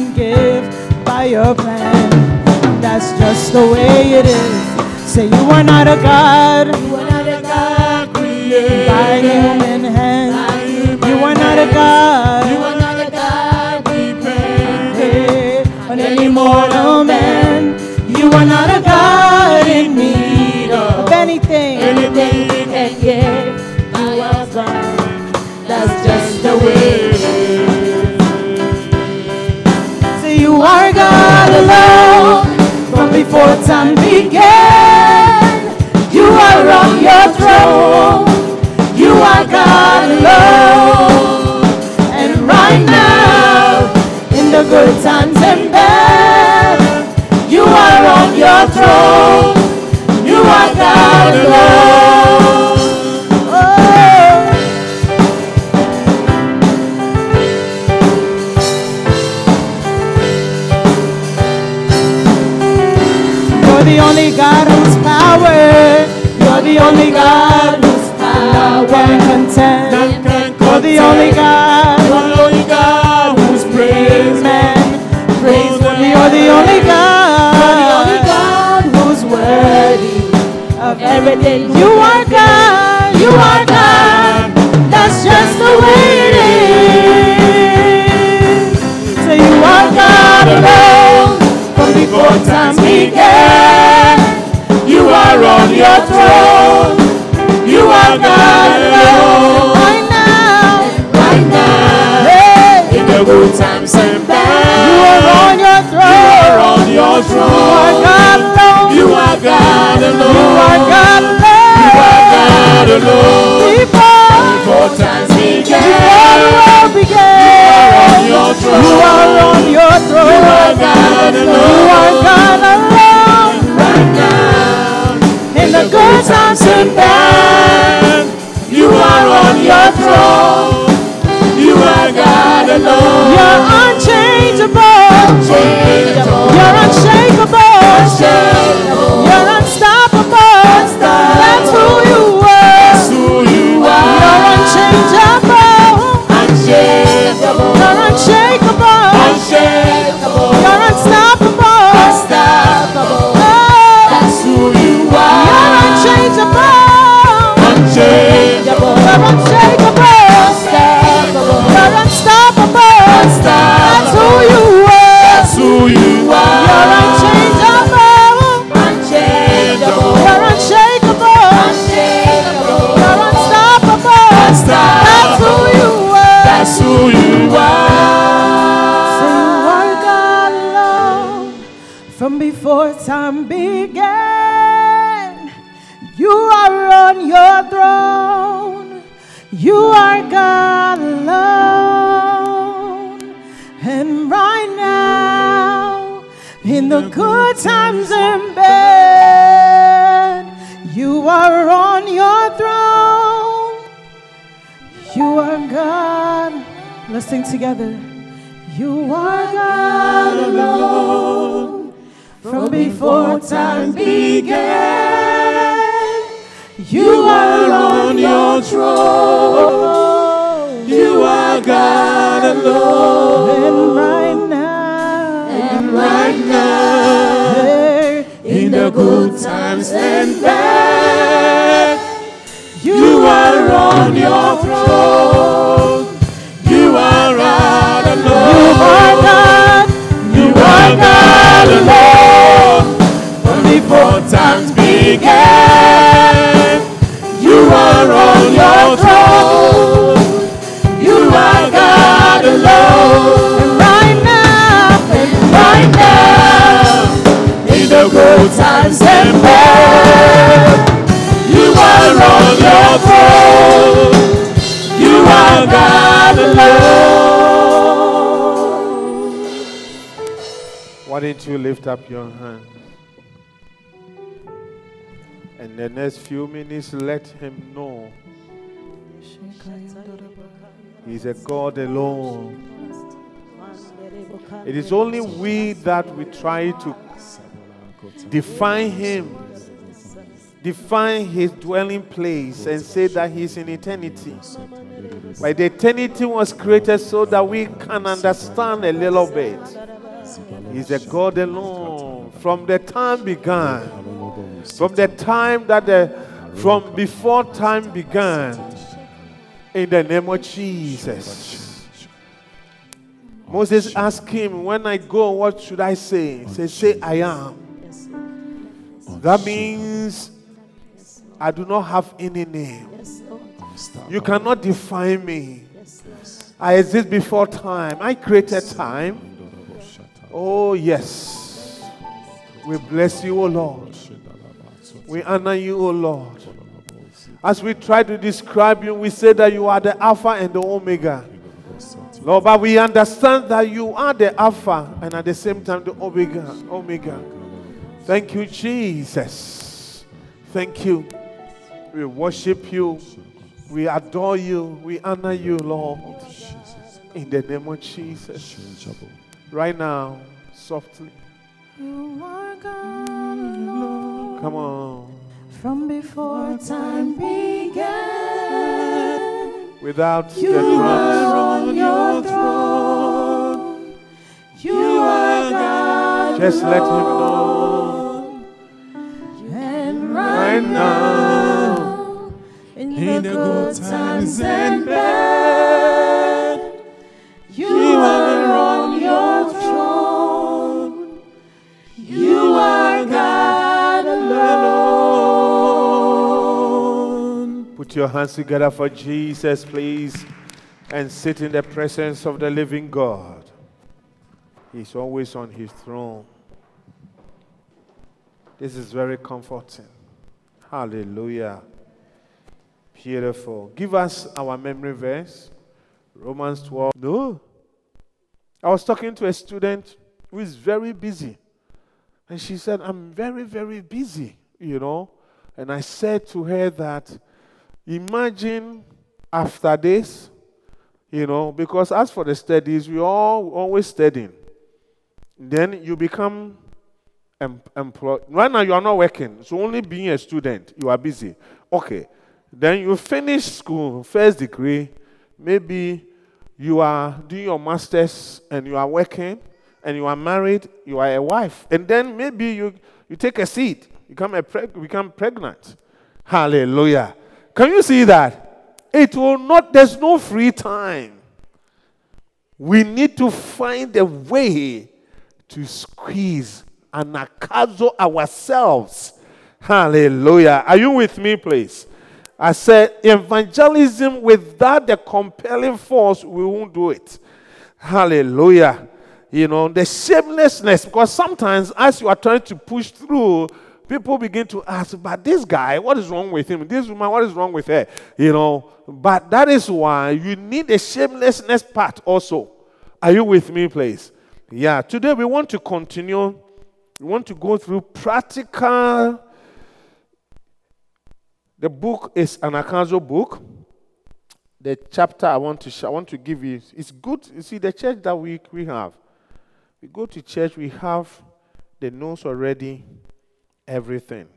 Can give by your plan. That's just the way it is. Say you are not a God You are not a God created by human hands. You are not a God. You are not a God dependent on any mortal man. You are not a God in need of. Anything throne. You are God alone. And right now, in the good times and bad, you are on your throne. You are God alone. Can contend. None can You're the only God. The only God who's praised. Amen. Praise the You're the only You're the only God. God who's worthy of everything. You are God. You are God. That's just the way it is. So you are God alone from before time began. You are on your throne. You are in the good times and bad. You are on your throne. You are. God alone. You are God alone. You are God alone. You are. Before, times world began. on your throne. You are on your throne. You are God alone. You are God alone. Right now, In the good times and bad. you are on your throne. You are God alone. You're unchangeable. Unchangeable. Bad, you are on your throne. You are God alone. Why don't you lift up your hand? And the next few minutes, let him know he's a God alone. It is only we that we try to define him, define his dwelling place, and say that he's in eternity. But the eternity was created so that we can understand a little bit. He's a God alone. From the time began, from the time that the, from before time began, in the name of Jesus. Moses asked him, When I go, what should I say? He said, Say, I am. That means I do not have any name. You cannot define me. I exist before time. I created time. Oh, yes. We bless you, O Lord. We honor you, O Lord. As we try to describe you, we say that you are the Alpha and the Omega. Lord, but we understand that you are the Alpha and at the same time the Omega. Omega. Thank you, Jesus. Thank you. We worship you. We adore you. We honor you, Lord. In the name of Jesus. Right now, softly. you are God alone. Come on. From before time began, Without you the drums. are on your throne. You are God Just let him know. The good times and bad, you are on your throne. You are God alone. Put your hands together for Jesus, please, and sit in the presence of the living God. He's always on his throne. This is very comforting. Hallelujah. Beautiful. Give us our memory verse Romans 12. No. I was talking to a student who is very busy. And she said, I'm very, very busy, you know. And I said to her that imagine after this, you know, because as for the studies, we all always studying. Then you become em- employed. Right now, you are not working, so only being a student, you are busy. Okay. Then you finish school, first degree, maybe you are doing your master's and you are working and you are married, you are a wife. And then maybe you, you take a seat, you become, a preg- become pregnant. Hallelujah. Can you see that? It will not, there's no free time. We need to find a way to squeeze and akazo ourselves. Hallelujah. Are you with me, please? I said, evangelism without the compelling force, we won't do it. Hallelujah. You know, the shamelessness, because sometimes as you are trying to push through, people begin to ask, but this guy, what is wrong with him? This woman, what is wrong with her? You know, but that is why you need the shamelessness part also. Are you with me, please? Yeah, today we want to continue. We want to go through practical. The book is Anagkazo book. The chapter I want to sh- I want to give you it's good. You see, the church that we, we have, we go to church, we have the notes already, everything.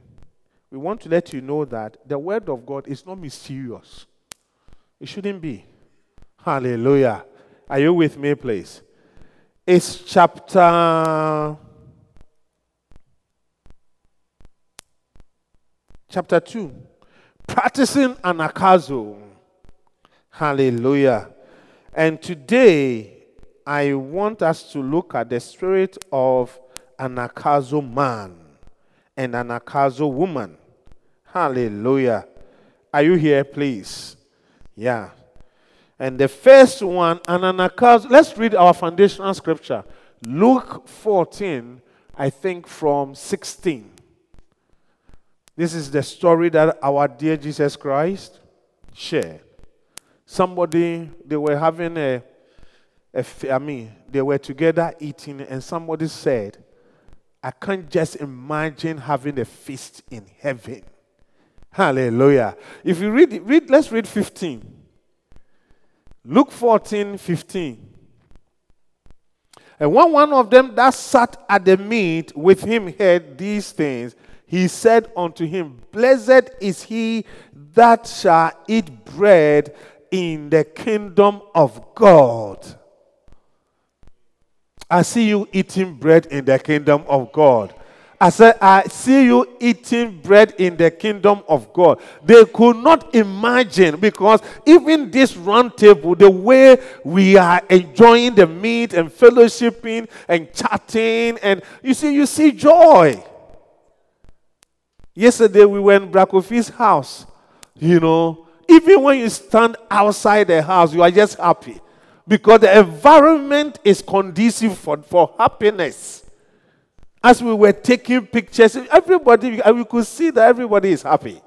we want to let you know that the word of God is not mysterious. It shouldn't be. Hallelujah. Are you with me, please? It's chapter chapter 2. Practicing anagkazo. Hallelujah. And today I want us to look at the spirit of anagkazo man and anagkazo woman. Hallelujah. Are you here, please? Yeah. And the first one, an anagkazo. Let's read our foundational scripture. Luke 14, I think from 16. This is the story that our dear Jesus Christ shared. Somebody, they were having a, a I mean, they were together eating, and somebody said, I can't just imagine having a feast in heaven. Hallelujah. If you read, read let's read 15. Luke 14, 15. And when one of them that sat at the meat with him heard these things, he said unto him, Blessed is he that shall eat bread in the kingdom of God. I see you eating bread in the kingdom of God. I said, I see you eating bread in the kingdom of God. They could not imagine because even this round table, the way we are enjoying the meat and fellowshipping and chatting, and you see, you see joy. Yesterday we went Brakofi's house. You know, even when you stand outside the house, you are just happy because the environment is conducive for, for happiness as we were taking pictures, everybody, we could see that everybody is happy.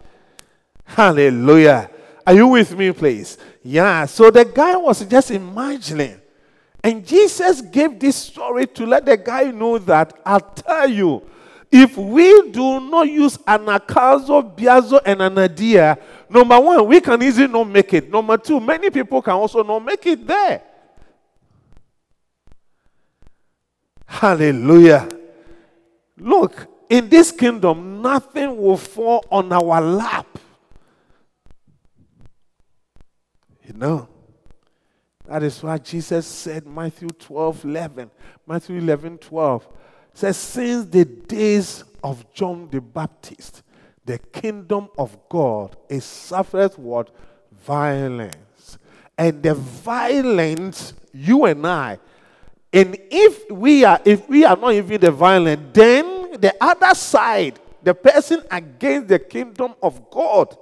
Hallelujah. Are you with me, please? Yeah. So the guy was just imagining. And Jesus gave this story to let the guy know that I'll tell you, if we do not use anagkazo, biazo, and anaideia, number one, we can easily not make it. Number two, many people can also not make it there. Hallelujah. Look, in this kingdom, nothing will fall on our lap. You know? That is why Jesus said, Matthew 12, 11, Matthew 11, 12, says, Since the days of John the Baptist, the kingdom of God is suffereth what? Violence. And the violence, you and I, and if we are if we are not even the violent, then the other side, the person against the kingdom of God.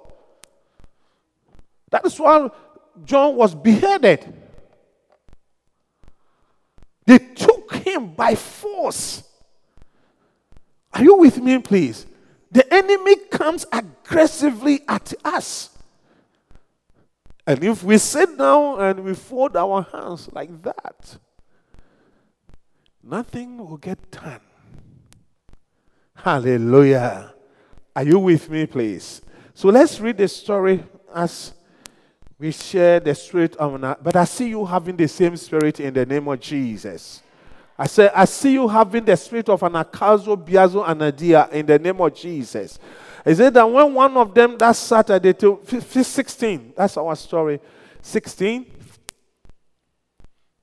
That is why John was beheaded. They took him by force. Are you with me, please? The enemy comes aggressively at us. And if we sit down and we fold our hands like that, nothing will get done. Hallelujah. Are you with me, please? So let's read the story as we share the spirit of but I see you having the same spirit in the name of Jesus. I said, I see you having the spirit of an anagkazo, biazo, anaideia in the name of Jesus. Is said that when one of them that Saturday to 16, that's our story. 16.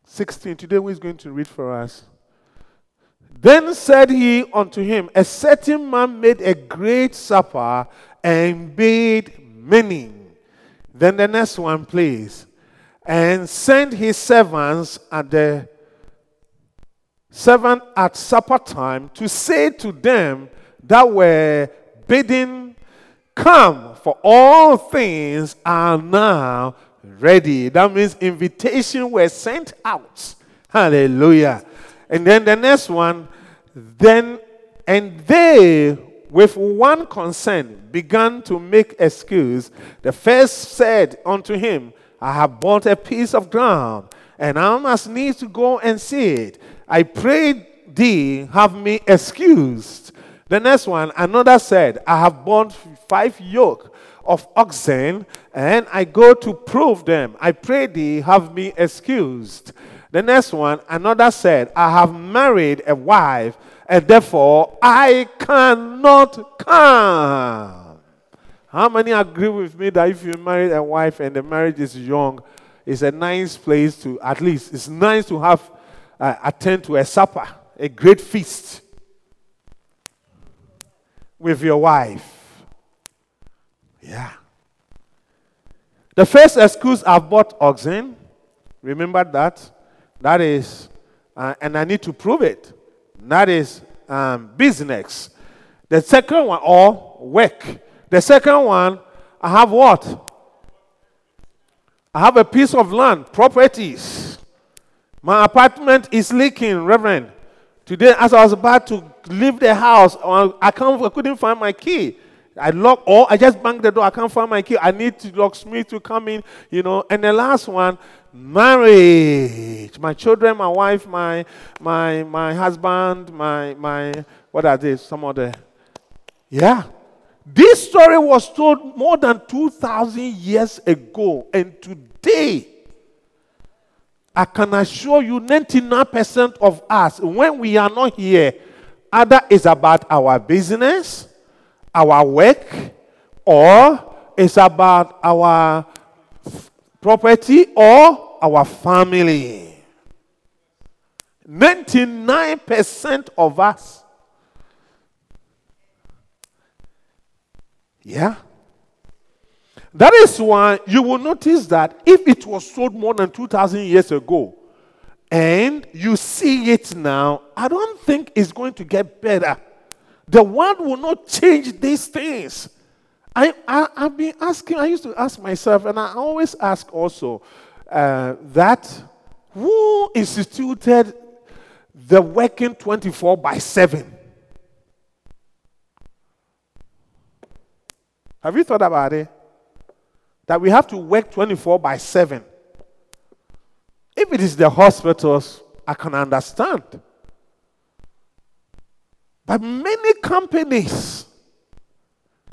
16. Today, who is going to read for us? Then said he unto him, A certain man made a great supper and bade many. Then the next one, please. And sent his servants at the servant at supper time to say to them that were bidden, Come, for all things are now ready. That means invitation were sent out. Hallelujah. And then the next one, then, and they with one consent began to make excuse. The first said unto him, I have bought a piece of ground, and I must need to go and see it. I pray thee, have me excused. The next one, another said, I have bought five yoke of oxen, and I go to prove them. I pray thee, have me excused. The next one, another said, I have married a wife, and therefore I cannot come. How many agree with me that if you marry a wife and the marriage is young, it's a nice place to, at least, it's nice to have, uh, attend to a supper, a great feast with your wife. Yeah. The first excuse I've bought oxen. Remember that? That is, uh, and I need to prove it. That is um, business. The second one, or work. The second one, I have what? I have a piece of land, properties. My apartment is leaking, Reverend. Today, as I was about to leave the house, I, can't, I couldn't find my key. I lock, or I just bang the door. I can't find my key. I need to locksmith to come in, you know. And the last one, marriage. My children, my wife, my my my husband, my my what are they? Some of the yeah. This story was told more than 2,000 years ago, and today, I can assure you 99% of us, when we are not here, either it's about our business, our work, or it's about our property or our family. 99% of us. Yeah. That is why you will notice that if it was sold more than 2,000 years ago and you see it now, I don't think it's going to get better. The world will not change these things. I, I, have been asking, I used to ask myself, and I always ask also, uh, that who instituted the working 24 by 7? Have you thought about it? That we have to work 24 by 7. If it is the hospitals, I can understand. But many companies,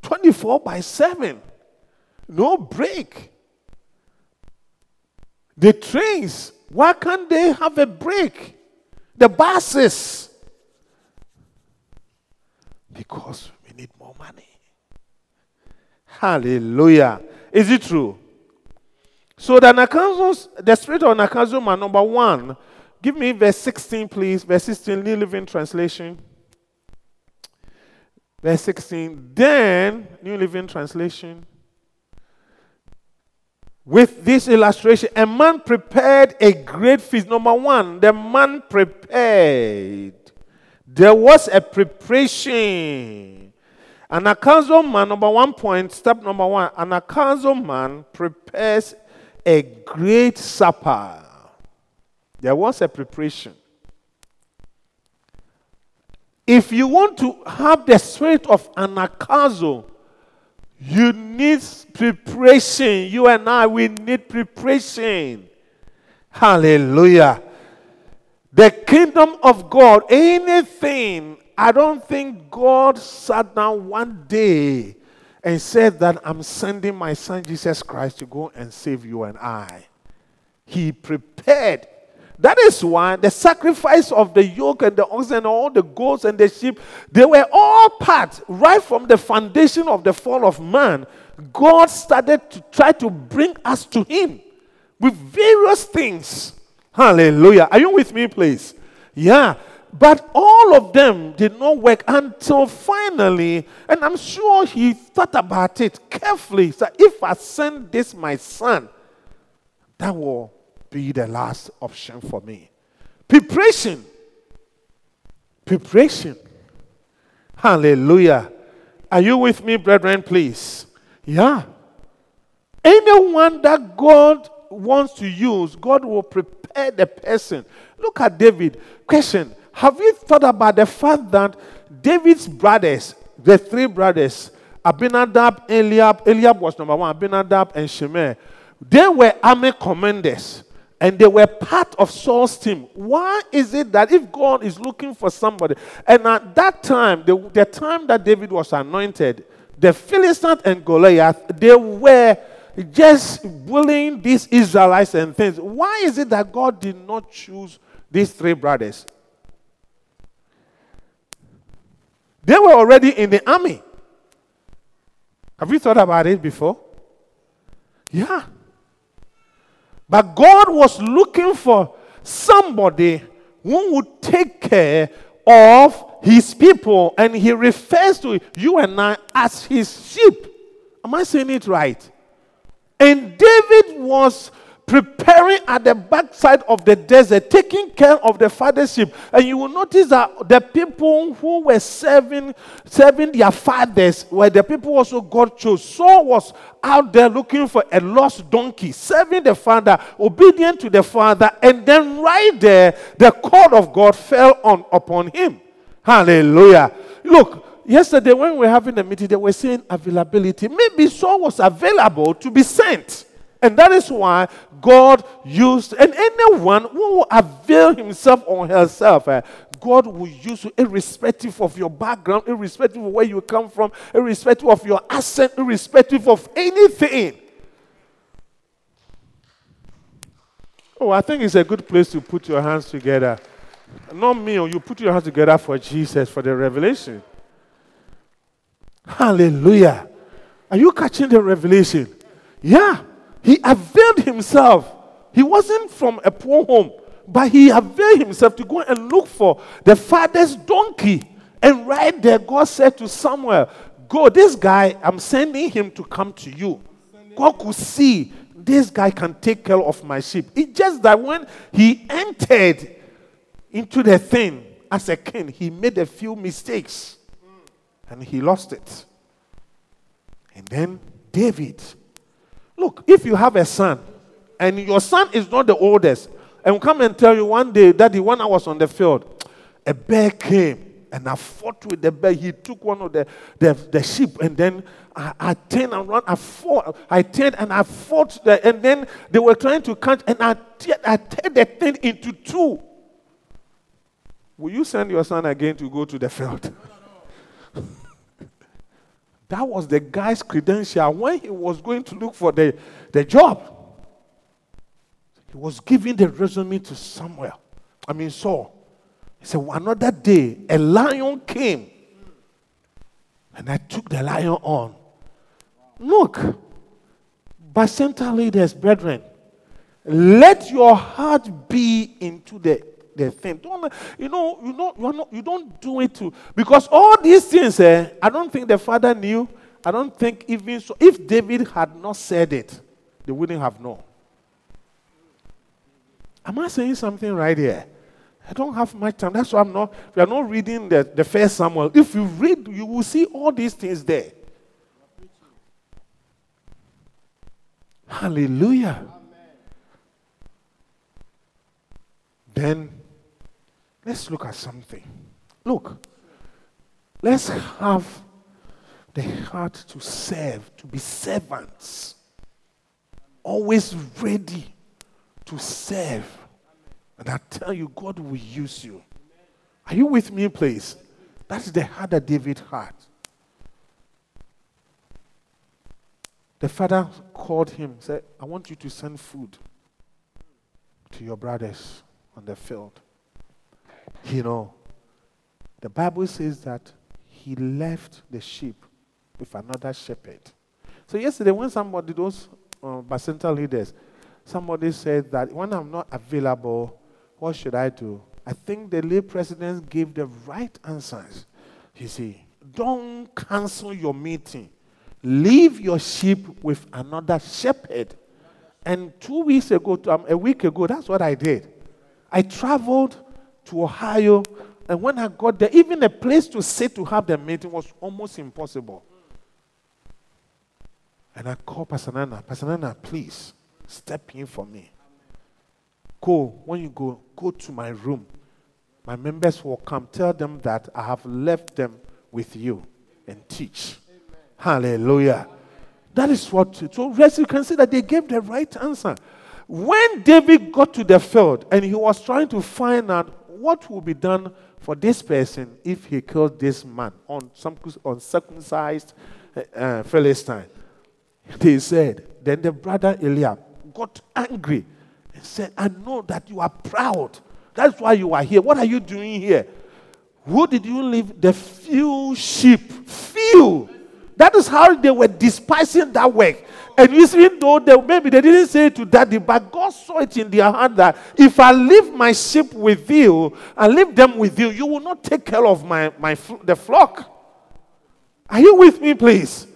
24 by 7. No break. The trains, why can't they have a break? The buses. Because we need more money. Hallelujah. Is it true? So the Nakazo's, the spirit of Nakazuma, number one, give me verse 16, please. Verse 16, New Living Translation. Verse 16. Then, New Living Translation. With this illustration, a man prepared a great feast. Number one, the man prepared. There was a preparation. Anagkazo man, number one point, step number one, an Akazo man prepares a great supper. There was a preparation. If you want to have the spirit of anagkazo, you need preparation. You and I, we need preparation. Hallelujah. The kingdom of God, anything, I don't think God sat down one day and said that I'm sending my son Jesus Christ to go and save you and I. He prepared that is why the sacrifice of the yoke and the oxen and all the goats and the sheep, they were all part right from the foundation of the fall of man. God started to try to bring us to Him with various things. Hallelujah. Are you with me, please? Yeah. But all of them did not work until finally, and I'm sure he thought about it carefully. So if I send this my son, that will be the last option for me. Preparation. Preparation. Hallelujah. Are you with me, brethren, please? Yeah. Anyone that God wants to use, God will prepare the person. Look at David. Question Have you thought about the fact that David's brothers, the three brothers, Abinadab, Eliab, Eliab was number one, Abinadab, and Shimei, they were army commanders and they were part of Saul's team. Why is it that if God is looking for somebody, and at that time, the, the time that David was anointed, the Philistines and Goliath, they were just bullying these Israelites and things. Why is it that God did not choose these three brothers? They were already in the army. Have you thought about it before? Yeah. But God was looking for somebody who would take care of his people, and he refers to you and I as his sheep. Am I saying it right? And David was preparing at the backside of the desert, taking care of the father's sheep. And you will notice that the people who were serving, serving their fathers were the people also God chose. Saul was out there looking for a lost donkey, serving the father, obedient to the father, and then right there, the call of God fell on upon him. Hallelujah. Look, yesterday when we were having a meeting, they were saying availability. Maybe Saul was available to be sent. And that is why God used, and anyone who will avail himself or herself, uh, God will use you irrespective of your background, irrespective of where you come from, irrespective of your accent, irrespective of anything. Oh, I think it's a good place to put your hands together. Not me, or oh, you put your hands together for Jesus, for the revelation. Hallelujah. Are you catching the revelation? Yeah. He availed himself. He wasn't from a poor home, but he availed himself to go and look for the father's donkey. And right there, God said to Samuel, Go, this guy, I'm sending him to come to you. God could see this guy can take care of my sheep. It's just that when he entered into the thing as a king, he made a few mistakes and he lost it. And then David Look, if you have a son and your son is not the oldest, and come and tell you one day, Daddy, when I was on the field, a bear came and I fought with the bear. He took one of the, the, the sheep and then I, I turned around. I fought. I turned and I fought. The, and then they were trying to catch and I, I turned the thing into two. Will you send your son again to go to the field? That was the guy's credential when he was going to look for the, the job. He was giving the resume to Samuel. I mean, Saul. He said, Another day, a lion came. And I took the lion on. Look, Bacenta leaders, brethren, let your heart be into the the thing. Don't, you know, you know, you not, you don't do it to because all these things. Eh, I don't think the father knew. I don't think even so. If David had not said it, they wouldn't have known. Am I saying something right here? I don't have much time. That's why I'm not. We are not reading the, the first Samuel. If you read, you will see all these things there. Hallelujah. Then Let's look at something. Look, let's have the heart to serve, to be servants, always ready to serve. And I tell you, God will use you. Are you with me, please? That's the heart that David had. The father called him, said, I want you to send food to your brothers on the field you know, the Bible says that he left the sheep with another shepherd. So yesterday, when somebody, those uh, Bacenta leaders, somebody said that when I'm not available, what should I do? I think the late president gave the right answers. You see, don't cancel your meeting. Leave your sheep with another shepherd. And two weeks ago, um, a week ago, that's what I did. I traveled to Ohio. And when I got there, even a place to sit to have the meeting was almost impossible. And I called Pastor Nana, Pastor Nana, please step in for me. Go, when you go, go to my room. My members will come. Tell them that I have left them with you and teach. Amen. Hallelujah. That is what. So, yes, you can see that they gave the right answer. When David got to the field and he was trying to find out what will be done for this person if he killed this man on some uncircumcised uh, uh, Philistine? They said, then the brother Eliab got angry and said, I know that you are proud. That's why you are here. What are you doing here? Who did you leave? The few sheep. Few. That is how they were despising that work. And even though they, maybe they didn't say it to daddy, but God saw it in their heart that if I leave my sheep with you and leave them with you, you will not take care of my, my the flock. Are you with me, please?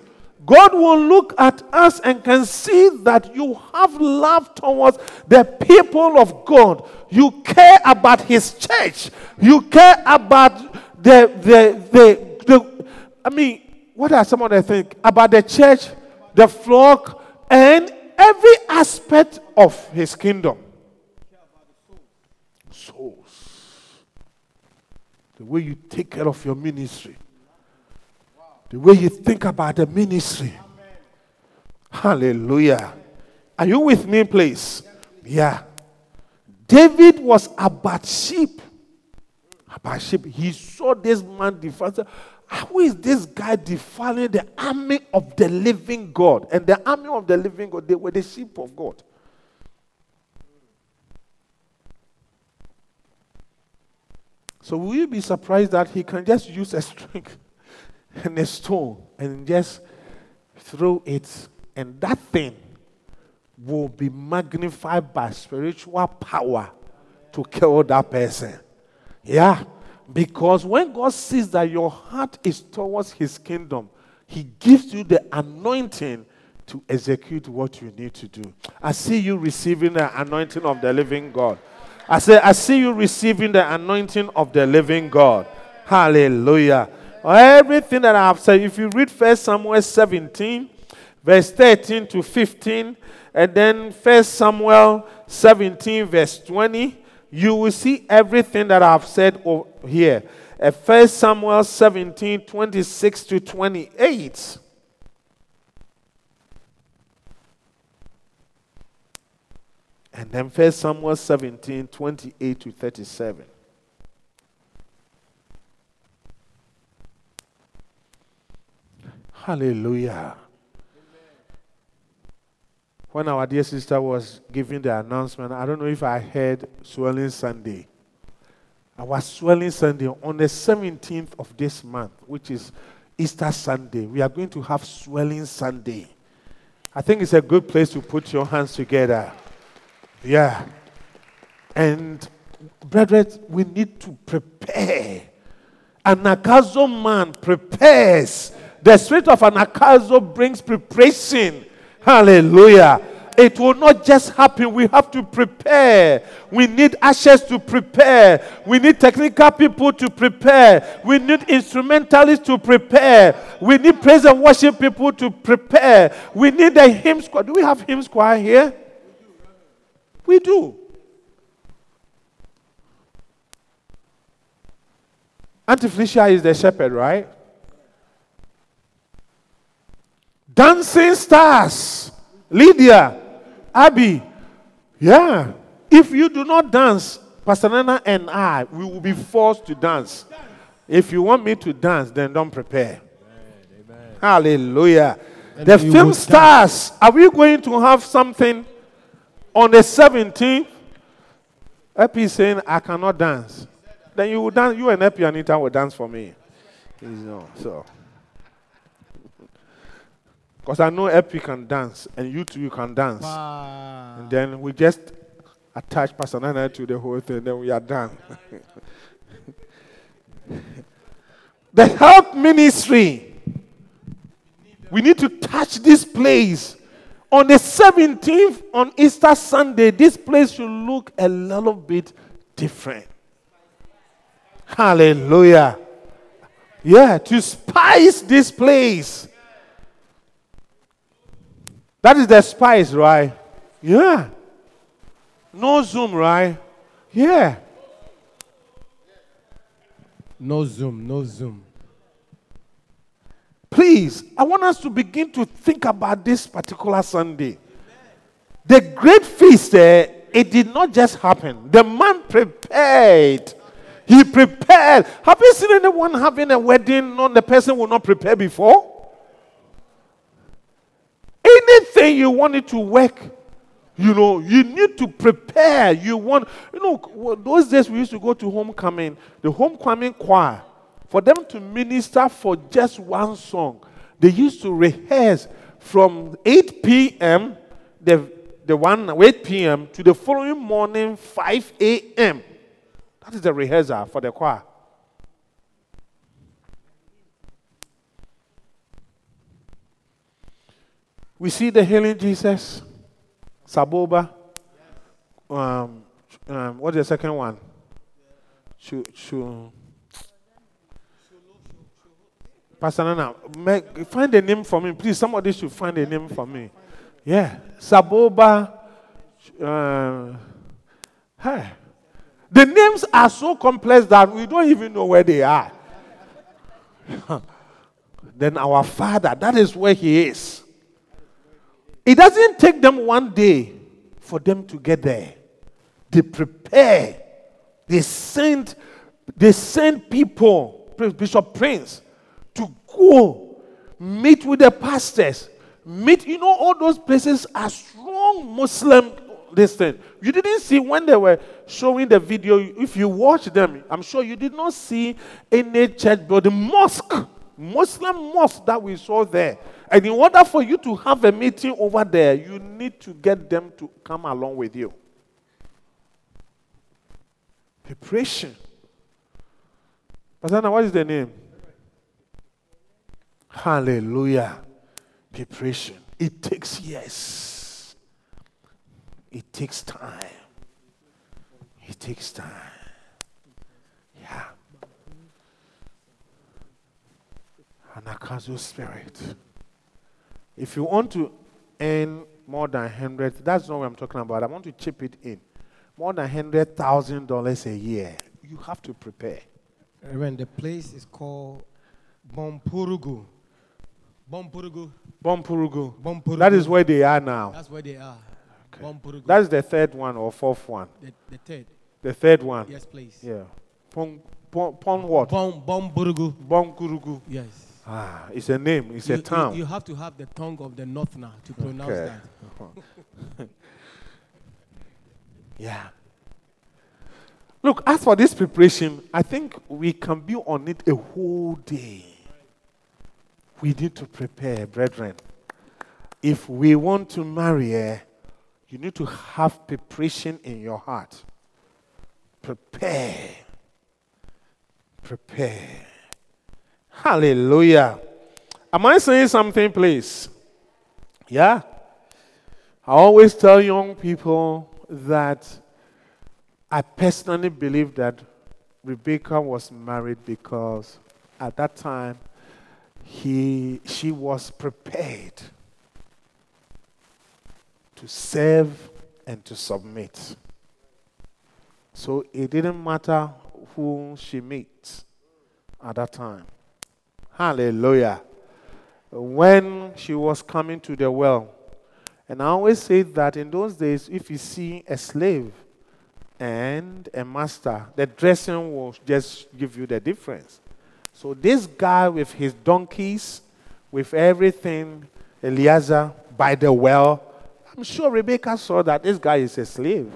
God will look at us and can see that you have love towards the people of God. You care about His church. You care about the the the, the I mean, what are some of the things about the church, the flock, and every aspect of His kingdom? Souls. The way you take care of your ministry the way you think about the ministry. Hallelujah. Are you with me, please? Yeah. David was about sheep. About sheep. He saw this man defile. Who is this guy defiling the army of the living God? And the army of the living God, they were the sheep of God. So will you be surprised that he can just use a string and a stone and just throw it, and that thing will be magnified by spiritual power to kill that person. Yeah. Because when God sees that your heart is towards His kingdom, He gives you the anointing to execute what you need to do. I see you receiving the anointing of the living God. I say, I see you receiving the anointing of the living God. Hallelujah. Everything that I have said, if you read First Samuel 17, verse 13 to 15, and then First Samuel 17, verse 20, you will see everything that I've said here. At First Samuel 17, 26 to 28. And then First Samuel 17, 28 to 37. Hallelujah. When our dear sister was giving the announcement, I don't know if I heard Swelling Sunday. Our Swelling Sunday on the 17th of this month, which is Easter Sunday. We are going to have Swelling Sunday. I think it's a good place to put your hands together. Yeah. And, brethren, we need to prepare. Anagkazo man prepares the spirit of anagkazo brings preparation. Hallelujah. It will not just happen. We have to prepare. We need ashes to prepare. We need technical people to prepare. We need instrumentalists to prepare. We need praise and worship people to prepare. We need a hymn squad. Do we have hymn squad here? We do. Auntie Felicia is the shepherd, right? Dancing stars. Lydia, Abby. Yeah. If you do not dance, Pastor Nana and I, we will be forced to dance. If you want me to dance, then don't prepare. Amen. Hallelujah. And the film stars, are we going to have something on the 17th? Epi saying, I cannot dance. Then you will dance, you and Epi Anita will dance for me. You know, so. Because I know Epi can dance, and you too you can dance. Wow. And then we just attach Pastor Nana to the whole thing, then we are done. the help ministry. We need to touch this place. On the 17th, on Easter Sunday, this place should look a little bit different. Hallelujah. Yeah, to spice this place. That is the spice, right? Yeah. No Zoom, right? Yeah. No Zoom, no Zoom. Please, I want us to begin to think about this particular Sunday. The great feast, uh, it did not just happen. The man prepared. He prepared. Have you seen anyone having a wedding? Non, the person will not prepare before. Anything you want it to work, you know, you need to prepare. You want, you know, those days we used to go to homecoming, the homecoming choir, for them to minister for just one song. They used to rehearse from 8 p.m., the, the one 8 p.m., to the following morning 5 a.m. That is the rehearsal for the choir. We see the healing Jesus, Saboba. Um, um, what's the second one? Chu, chu. Pastor Nana, find a name for me, please. Somebody should find a name for me. Yeah, Saboba. Uh, hey. The names are so complex that we don't even know where they are. then our Father, that is where He is. It doesn't take them one day for them to get there. They prepare. They send, they send people, Bishop Prince, to go meet with the pastors. Meet, you know, all those places are strong Muslim. Listen, you didn't see when they were showing the video. If you watch them, I'm sure you did not see any church building, mosque, Muslim mosque that we saw there. And in order for you to have a meeting over there, you need to get them to come along with you. Preparation. Pastor, what is the name? Hallelujah. Preparation. It takes years. It takes time. It takes time. Yeah. Anagkazo spirit. If you want to earn more than 100, that's not what I'm talking about. I want to chip it in. More than $100,000 a year. You have to prepare. When the place is called Bompurugu. Bompurugu. Bompurugu. Bompurugu. That is where they are now. That's where they are. Okay. Bompurugu. That's the third one or fourth one. the, the third. The third one. Yes, please. Yeah. Pon, pon, pon what? Bom Bompurugu. Bomkurugu. Yes. Ah, it's a name. It's you, a town. You, you have to have the tongue of the northerner to pronounce Okay. that. Yeah. Look, as for this preparation, I think we can be on it a whole day. We need to prepare, brethren. If we want to marry, you need to have preparation in your heart. Prepare. Prepare. Hallelujah. Am I saying something, please? Yeah. I always tell young people that I personally believe that Rebecca was married because at that time he, she was prepared to serve and to submit. So it didn't matter who she meets at that time. Hallelujah. When she was coming to the well, and I always say that in those days, if you see a slave and a master, the dressing will just give you the difference. So this guy with his donkeys, with everything, Eliezer by the well, I'm sure Rebecca saw that this guy is a slave.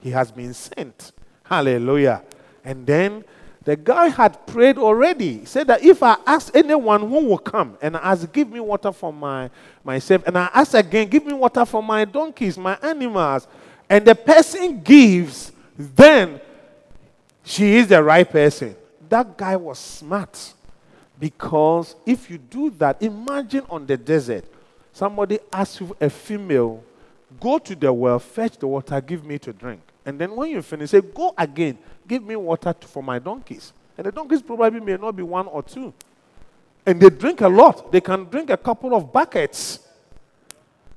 He has been sent. Hallelujah. And then the guy had prayed already. He said that if I ask anyone who will come and ask, give me water for my myself, and I ask again, give me water for my donkeys, my animals, and the person gives, then she is the right person. That guy was smart. Because if you do that, imagine on the desert, somebody asks you, a female, go to the well, fetch the water, give me to drink. And then when you finish, say, go again, give me water for my donkeys. And the donkeys probably may not be one or two. And they drink a lot. They can drink a couple of buckets.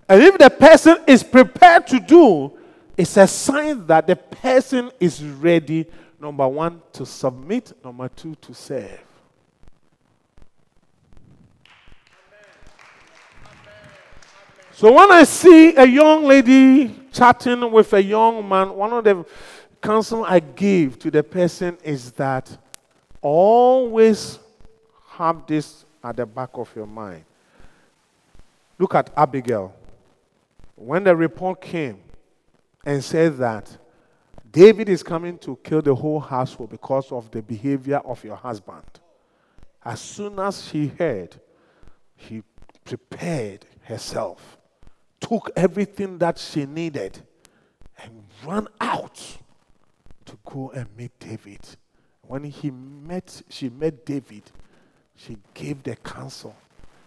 And if the person is prepared to do, it's a sign that the person is ready, number one, to submit, number two, to serve. So when I see a young lady chatting with a young man, one of the counsel I give to the person is that always have this at the back of your mind. Look at Abigail. When the report came and said that David is coming to kill the whole household because of the behavior of your husband, as soon as she heard, she prepared herself, took everything that she needed, and ran out to go and meet David. When he met, she met David, she gave the counsel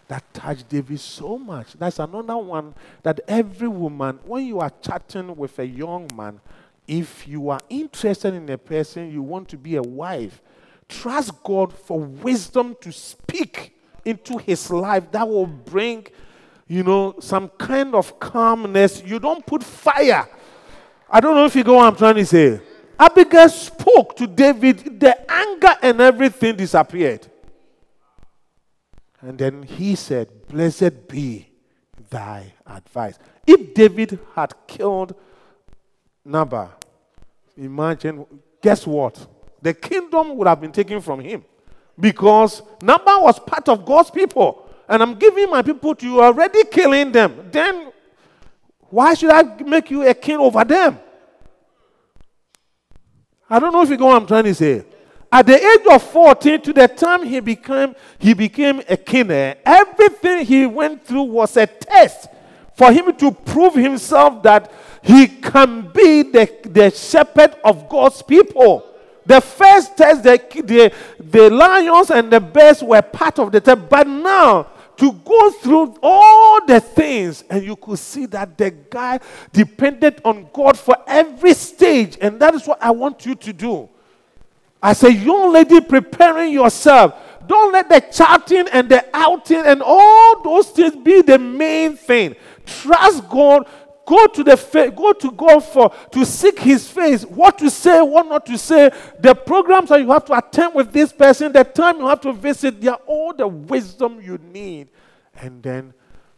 that touched David so much. That's another one that every woman, when you are chatting with a young man, if you are interested in a person, you want to be a wife, trust God for wisdom to speak into his life that will bring, you know, some kind of calmness. You don't put fire. I don't know if you go I'm trying to say. Abigail spoke to David, the anger and everything disappeared. And then he said, Blessed be thy advice. If David had killed Nabal, imagine, guess what? The kingdom would have been taken from him because Nabal was part of God's people. And I'm giving my people to you, already killing them. Then why should I make you a king over them? I don't know if you go what I'm trying to say. At the age of 14, to the time he became he became a king, everything he went through was a test for him to prove himself that he can be the, the shepherd of God's people. The first test, the, the, the lions and the bears were part of the test, but now to go through all the things, and you could see that the guy depended on God for every stage, and that is what I want you to do. As a young lady preparing yourself, don't let the chatting and the outing and all those things be the main thing. Trust God. Go to the fa- go to God for to seek His face. What to say, what not to say. The programs that you have to attend with this person, the time you have to visit, they are all the wisdom you need, and then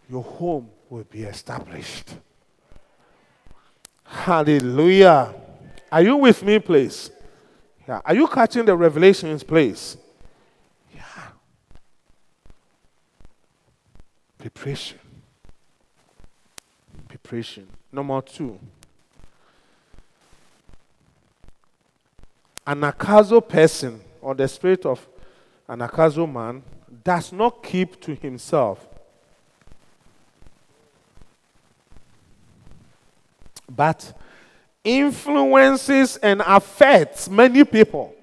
your home will be established. Hallelujah. Are you with me, please? Yeah. Are you catching the revelations, please? Yeah. Preparation. Number two. Anagkazo person or the spirit of anagkazo man does not keep to himself, but influences and affects many people.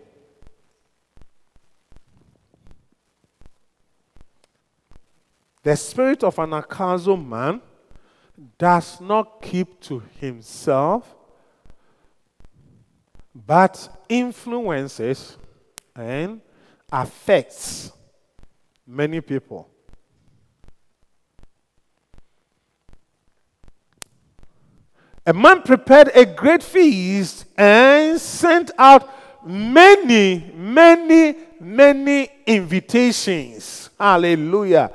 The spirit of an akazo man does not keep to himself, but influences and affects many people. A man prepared a great feast and sent out many, many, many invitations. Hallelujah.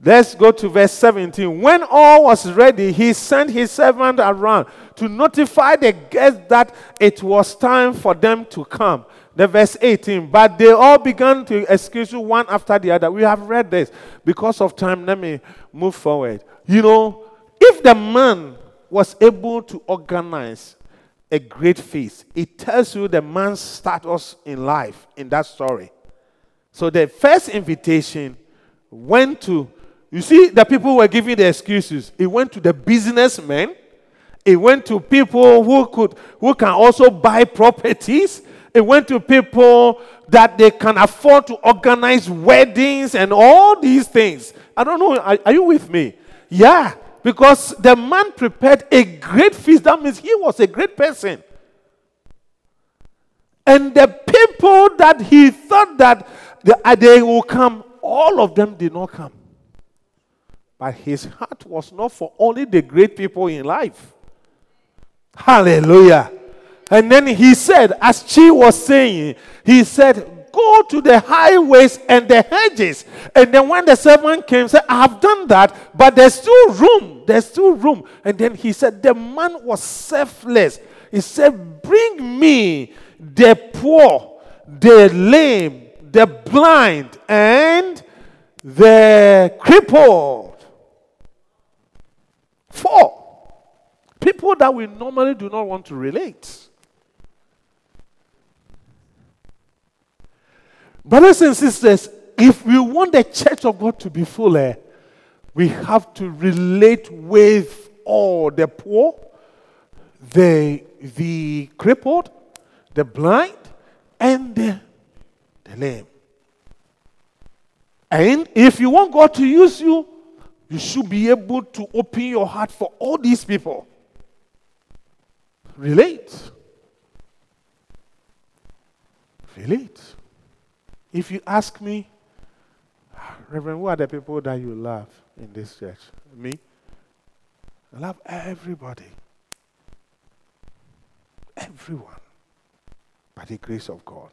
Let's go to verse 17. When all was ready, he sent his servant around to notify the guests that it was time for them to come. The verse 18. But they all began to excuse you one after the other. We have read this. Because of time, let me move forward. You know, if the man was able to organize a great feast, it tells you the man's status in life in that story. So the first invitation went to, you see, the people were giving the excuses. It went to the businessmen. It went to people who could, who can also buy properties. It went to people that they can afford to organize weddings and all these things. I don't know. Are, are you with me? Yeah. Because the man prepared a great feast. That means he was a great person. And the people that he thought that they will come, all of them did not come. But his heart was not for only the great people in life. Hallelujah. And then he said, as she was saying, he said, Go to the highways and the hedges. And then when the servant came, said, I have done that, but there's still room. There's still room. And then he said, The man was selfless. He said, Bring me the poor, the lame, the blind, and the crippled. Four people that we normally do not want to relate. Brothers and sisters, if we want the church of God to be full, eh, We have to relate with all the poor, the, the crippled, the blind, and the, the lame. And if you want God to use you, you should be able to open your heart for all these people. Relate. Relate. If you ask me, Reverend, who are the people that you love in this church? Me? I love everybody. Everyone. By the grace of God.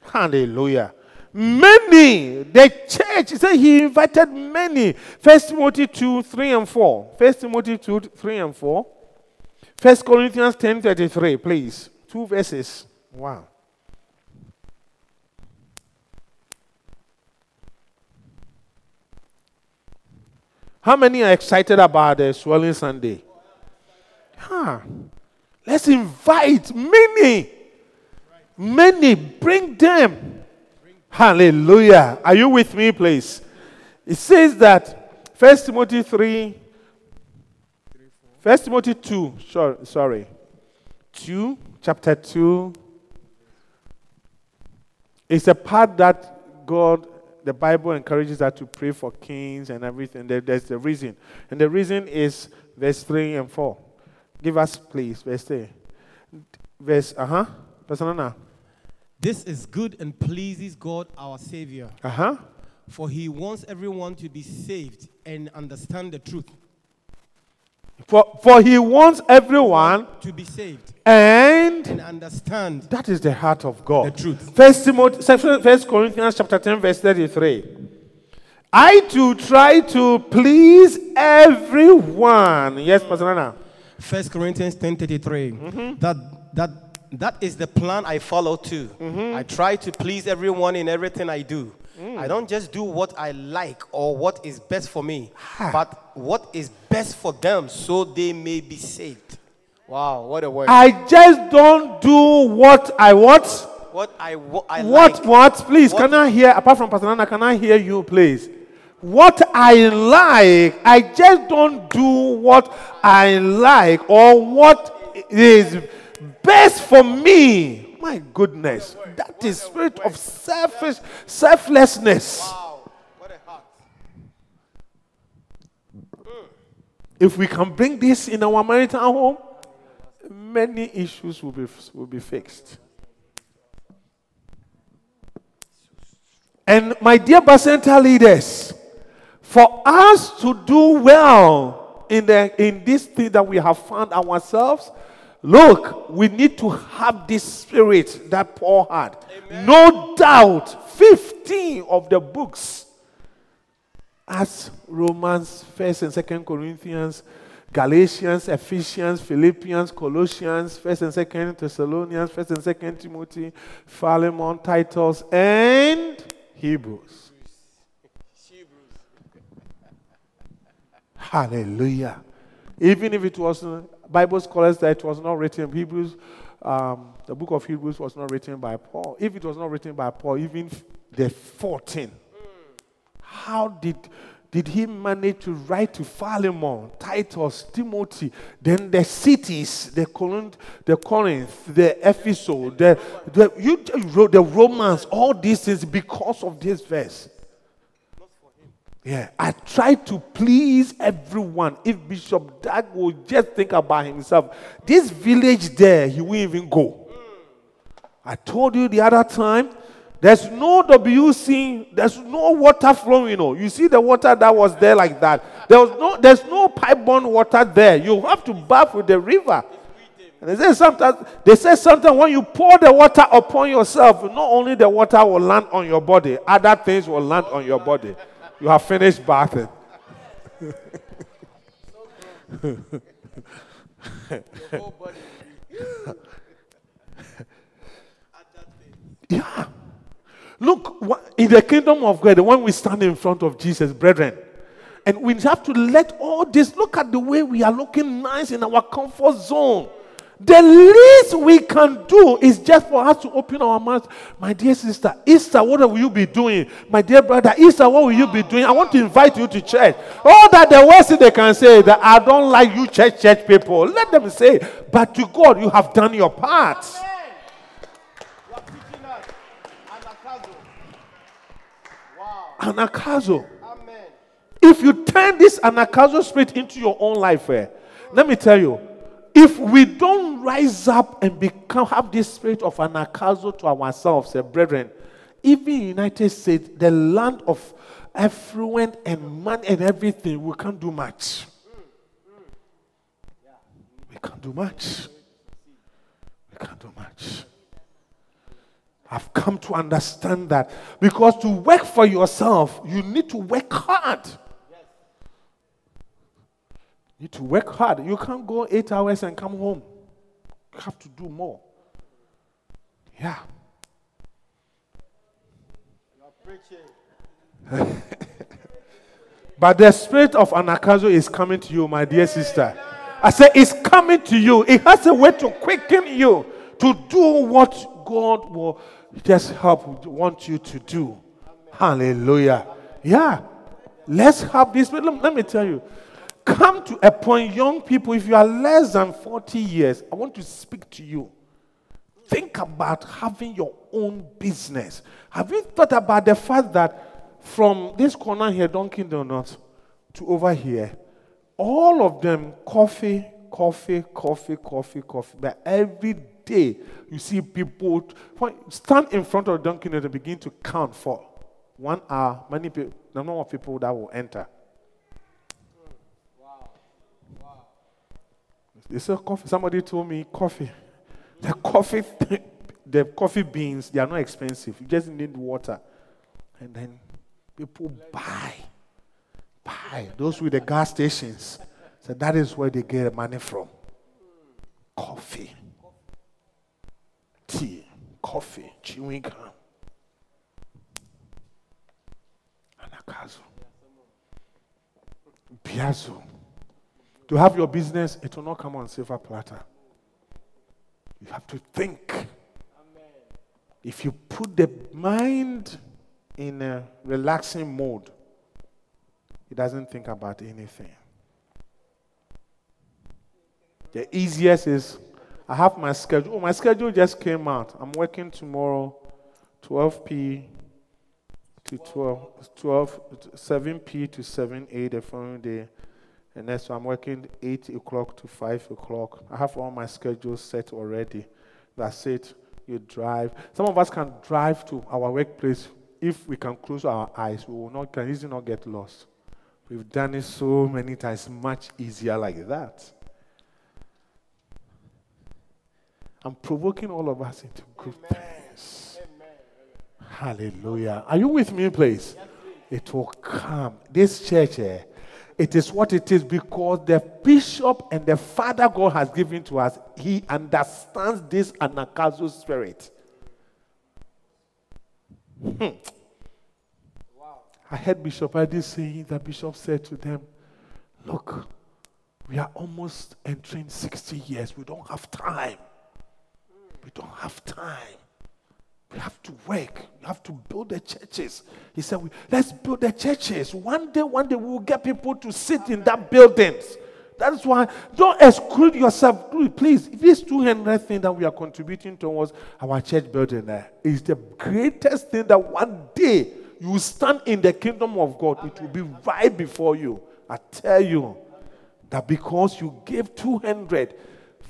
Hallelujah. Many. The church, he said he invited many. First Timothy 2, 3 and 4. First Timothy 2, 3 and 4. First Corinthians 10, 33, please. Two verses. Wow. How many are excited about the swelling Sunday? Huh. Let's invite many. Many. Bring them. Hallelujah. Are you with me, please? It says that First Timothy 3, First Timothy 2, sorry, sorry. 2, chapter 2. It's a part that God, the Bible encourages us to pray for kings and everything. There- There's the reason. And the reason is verse 3 and 4. Give us, please, verse 3. Verse, uh huh. Pastor Nana. This is good and pleases God our Savior, Uh huh. for He wants everyone to be saved and understand the truth. For, for he wants everyone, To be saved and and understand that is the heart of God. the truth. First Timothy, First Corinthians chapter 10, verse 33. I too try to please everyone. Yes, Pastor Nana. First Corinthians 10:33. Mm-hmm. That that that is the plan I follow too. Mm-hmm. I try to please everyone in everything I do. Mm. I don't just do what I like or what is best for me, but what is best for them so they may be saved. Wow, what a word. I just don't do what I what? what I, wa- I What, like. what? Please, What- can I hear, apart from Pastor Nana, can I hear you, please? What I like, I just don't do what I like or what is best for me. My goodness, that is spirit of selfish selflessness. Wow, what a heart. If we can bring this in our marital home, many issues will be will be fixed. And my dear Bacenta leaders, for us to do well in, the, in this thing that we have found ourselves, look, we need to have this spirit that Paul had. No doubt, 15 of the books, as Romans, 1st and 2nd Corinthians, Galatians, Ephesians, Philippians, Colossians, 1st and 2nd Thessalonians, 1st and 2nd Timothy, Philemon, Titus, and Hebrews. Hallelujah. Even if it was, Bible scholars that it was not written, Hebrews, um, the book of Hebrews was not written by Paul. If it was not written by Paul, even the 14, how did, did he manage to write to Philemon, Titus, Timothy, then the cities, the Corinth, the Corinth, the Ephesus, the, the, wrote the Romans, all these things because of this verse. Yeah, I try to please everyone. If Bishop Dag will just think about himself, this village there, he won't even go. I told you the other time, there's no WC, there's no water flowing. You know, you see the water that was there like that. There was no, there's no pipe-borne water there. You have to bath with the river. And they say sometimes, they say sometimes when you pour the water upon yourself, not only the water will land on your body, other things will land on your body. You have finished bathing. Yeah. Look, in the kingdom of God, when we stand in front of Jesus, brethren, and we have to let all this look at the way we are looking nice in our comfort zone. The least we can do is just for us to open our mouths. My dear sister, Easter, what will you be doing? My dear brother, Easter, what will you be doing? I want to invite you to church. All that the worst they can say that I don't like you, church, church people. Let them say, but to God, you have done your part. Anagkazo. If you turn this anagkazo spirit into your own life, eh, let me tell you, if we don't rise up and become have this spirit of anagkazo to ourselves, eh, brethren, even United States, the land of affluent and money and everything, we can't do much. We can't do much. We can't do much. I've come to understand that because to work for yourself, you need to work hard. You need to work hard. You can't go eight hours and come home. You have to do more. Yeah. but the spirit of anagkazo is coming to you, my dear sister. I say it's coming to you. It has a way to quicken you to do what God will just help want you to do. Hallelujah. Yeah. Let's have this. Let me tell you. Come to a point, young people, if you are less than 40 years, I want to speak to you. Think about having your own business. Have you thought about the fact that from this corner here, Dunkin' Donuts, to over here, all of them coffee, coffee, coffee, coffee, coffee. But every day you see people stand in front of Dunkin' and begin to count for one hour. Many people, the number of people that will enter. Wow. Wow. They sell coffee. Somebody told me coffee. The coffee, the coffee beans, they are not expensive. You just need water, and then people buy, buy. Those with the gas stations. So that is where they get money from. Coffee tea, coffee, chewing gum, anagkazo, biazo. To have your business, it will not come on silver platter. You have to think. If you put the mind in a relaxing mode, it doesn't think about anything. The easiest is I have my schedule. Oh, my schedule just came out. I'm working tomorrow, 12 p to 12, 12 7 p to 7 a the following day. And so I'm working 8 o'clock to 5 o'clock. I have all my schedules set already. That's it. You drive. Some of us can drive to our workplace. If we can close our eyes, we will not can easily not get lost. We've done it so many times, much easier like that. I'm provoking all of us into good Amen. things. Amen. Hallelujah. Are you with me, please? Yes, it will come. This church, eh, it is what it is because the bishop and the father God has given to us, he understands this anagkazo spirit. Hmm. Wow. I heard Bishop Adi saying that Bishop said to them, Look, we are almost entering 60 years. We don't have time. We don't have time. We have to work. We have to build the churches. He said, Let's build the churches. One day, one day, we will get people to sit in that buildings. That's why don't exclude yourself. Please, this 200 thing that we are contributing towards our church building eh, there is the greatest thing that one day you stand in the kingdom of God. It will be right before you. I tell you that because you gave 200,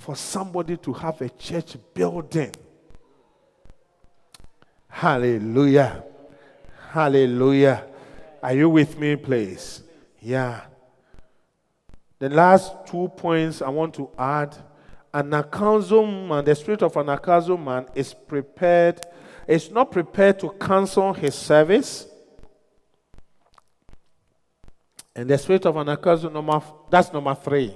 for somebody to have a church building. Hallelujah. Hallelujah. Are you with me, please? Yeah. The last two points I want to add anagkazo man, the spirit of anagkazo man is prepared, is not prepared to cancel his service. And the spirit of anagkazo number that's number three.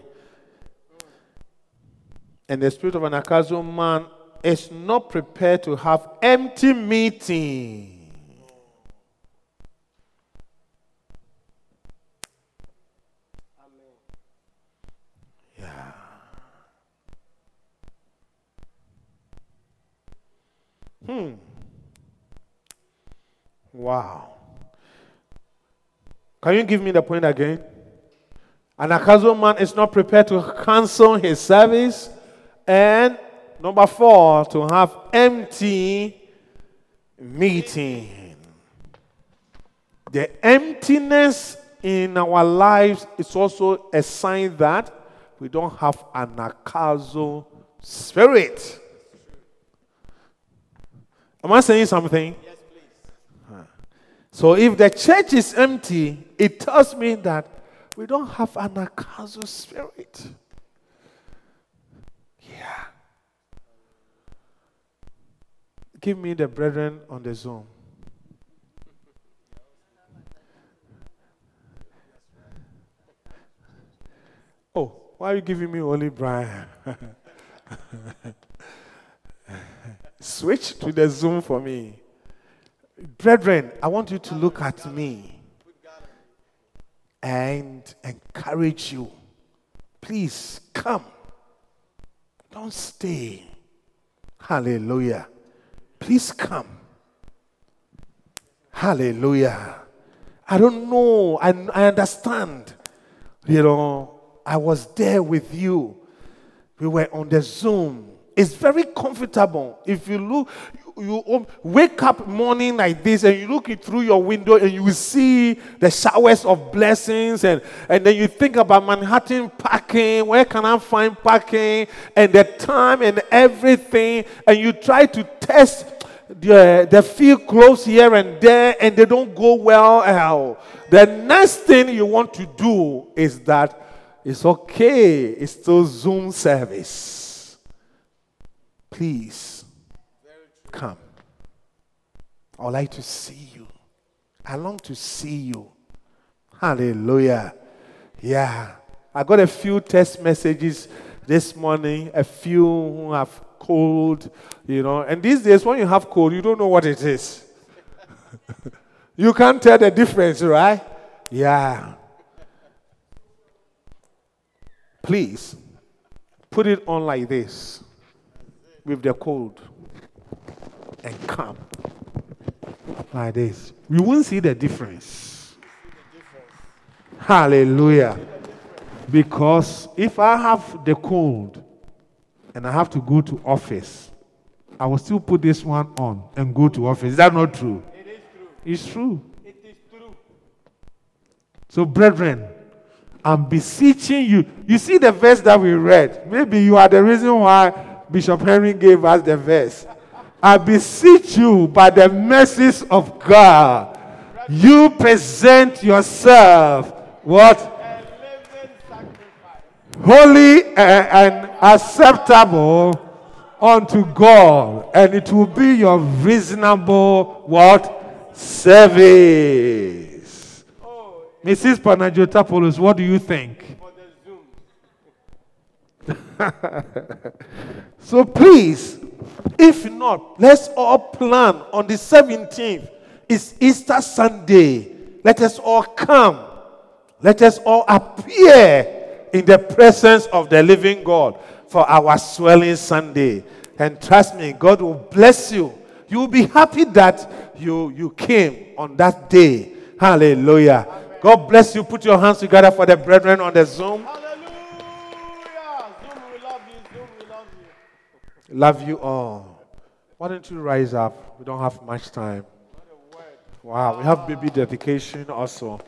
And the spirit of anagkazo man is not prepared to have empty meeting. Yeah. Hmm. Wow. Can you give me the point again? Anagkazo man is not prepared to cancel his service and number four, to have empty meeting. The emptiness in our lives is also a sign that we don't have anagkazo spirit. Am I saying something? Yes, please. So if the church is empty, it tells me that we don't have anagkazo spirit. Give me the brethren on the Zoom. Oh, why are you giving me only Brian? Switch to the Zoom for me. Brethren, I want you to look at me and encourage you. Please come. Don't stay. Hallelujah. Please come. Hallelujah. I don't know. I, I understand. You know, I was there with you. We were on the Zoom. It's very comfortable. If you look, you, wake up morning like this and you look it through your window and you see the showers of blessings and, and then you think about Manhattan parking, where can I find parking and the time and everything and you try to test the, the field close here and there and they don't go well. The next thing you want to do is that it's okay, it's still Zoom service. Please come. I would like to see you. I long to see you. Hallelujah. Yeah. I got a few text messages this morning, a few who have cold, you know. And these days, when you have cold, you don't know what it is. you can't tell the difference, right? Yeah. Please put it on like this with the cold and come like this. You won't see the difference. Hallelujah. Because if I have the cold and I have to go to office, I will still put this one on and go to office. Is that not true? It is true. It's true. It is true. So, brethren, I'm beseeching you. You see the verse that we read. Maybe you are the reason why Bishop Henry gave us the verse. I beseech you by the mercies of God, you present yourself what? Holy and acceptable unto God, and it will be your reasonable what? Service. Mrs. Panagiotopoulos, what do you think? so please, if not, let's all plan on the 17th. It's Easter Sunday. Let us all come. Let us all appear in the presence of the living God for our swelling Sunday. And trust me, God will bless you. You will be happy that you, you came on that day. Hallelujah. God bless you. Put your hands together for the brethren on the Zoom. Love you all. Why don't you rise up? We don't have much time. Wow, we have baby dedication also.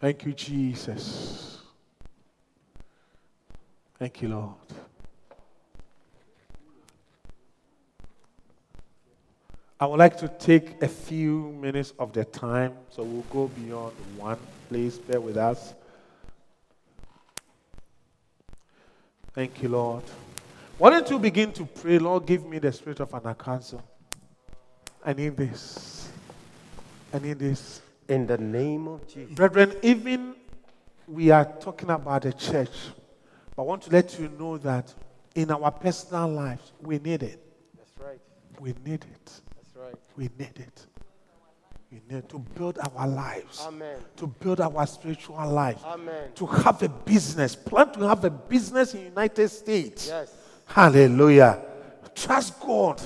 Thank you, Jesus. Thank you, Lord. I would like to take a few minutes of the time, so we'll go beyond one. Please bear with us. Thank you, Lord. Why don't you begin to pray, Lord, give me the spirit of anagkazo. I need this. I need this. In the name of Jesus. Brethren, even we are talking about the church, but I want to let you know that in our personal lives, we need it. That's right. We need it. We need it. We need to build our lives, Amen. to build our spiritual life, Amen. to have a business. Plan to have a business in United States. Yes. Hallelujah. Trust God.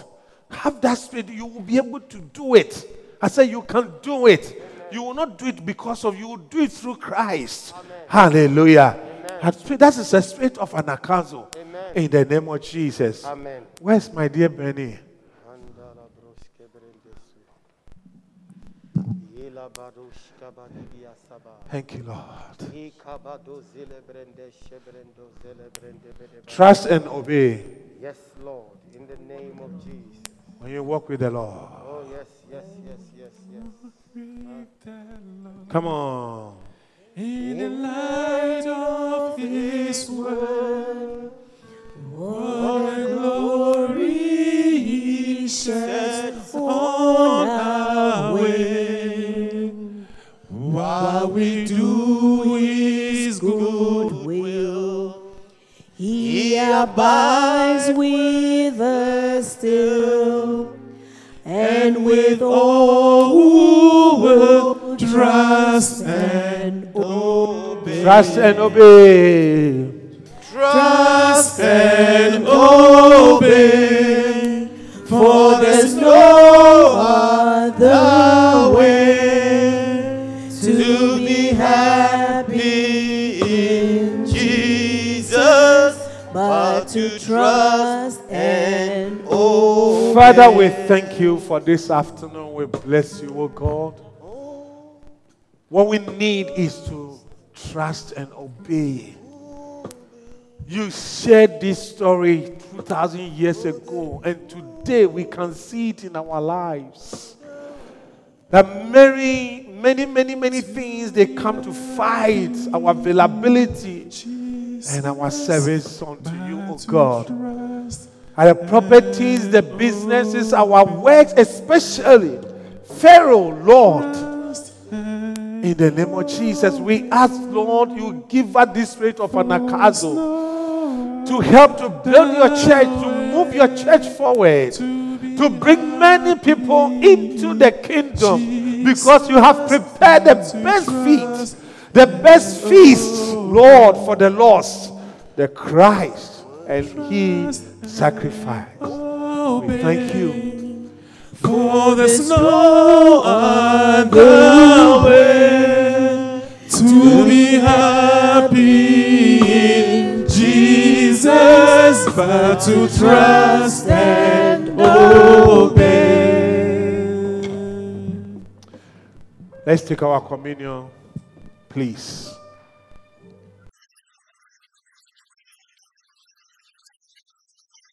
Have that spirit. You will be able to do it. I say you can do it. You will not do it because of you will do it through Christ. Hallelujah. That That is the spirit of anagkazo. Amen. In the name of Jesus. Amen. Where's my dear Benny? Thank you, Lord. Ikabado zile brende shebrendo zele brende bedeba. Trust and obey Yes, Lord, in the name of Jesus. when you walk with the Lord. Oh, yes, yes, yes, yes, yes. Come on. In the light of His word, what a glory He sheds on our way. While we do His good will, He abides with us still, and with all who will trust and obey. Trust and obey. Trust and obey, for there's no other trust and obey. Father, we thank you for this afternoon. We bless you, O God. What we need is to trust and obey. You shared this story 2,000 years ago, and today we can see it in our lives. That many, many, many, many things they come to fight our availability and our service unto you, God. Our properties, the businesses, our works, especially Pharaoh, Lord. In the name of Jesus, we ask, Lord, you give us this spirit of anagkazo to help to build your church, to move your church forward, to bring many people into the kingdom because you have prepared the best feast, the best feast, Lord, for the lost, the Christ, and He sacrificed. We thank you. For there's no other way to be happy in Jesus but to trust and obey. Let's take our communion, please.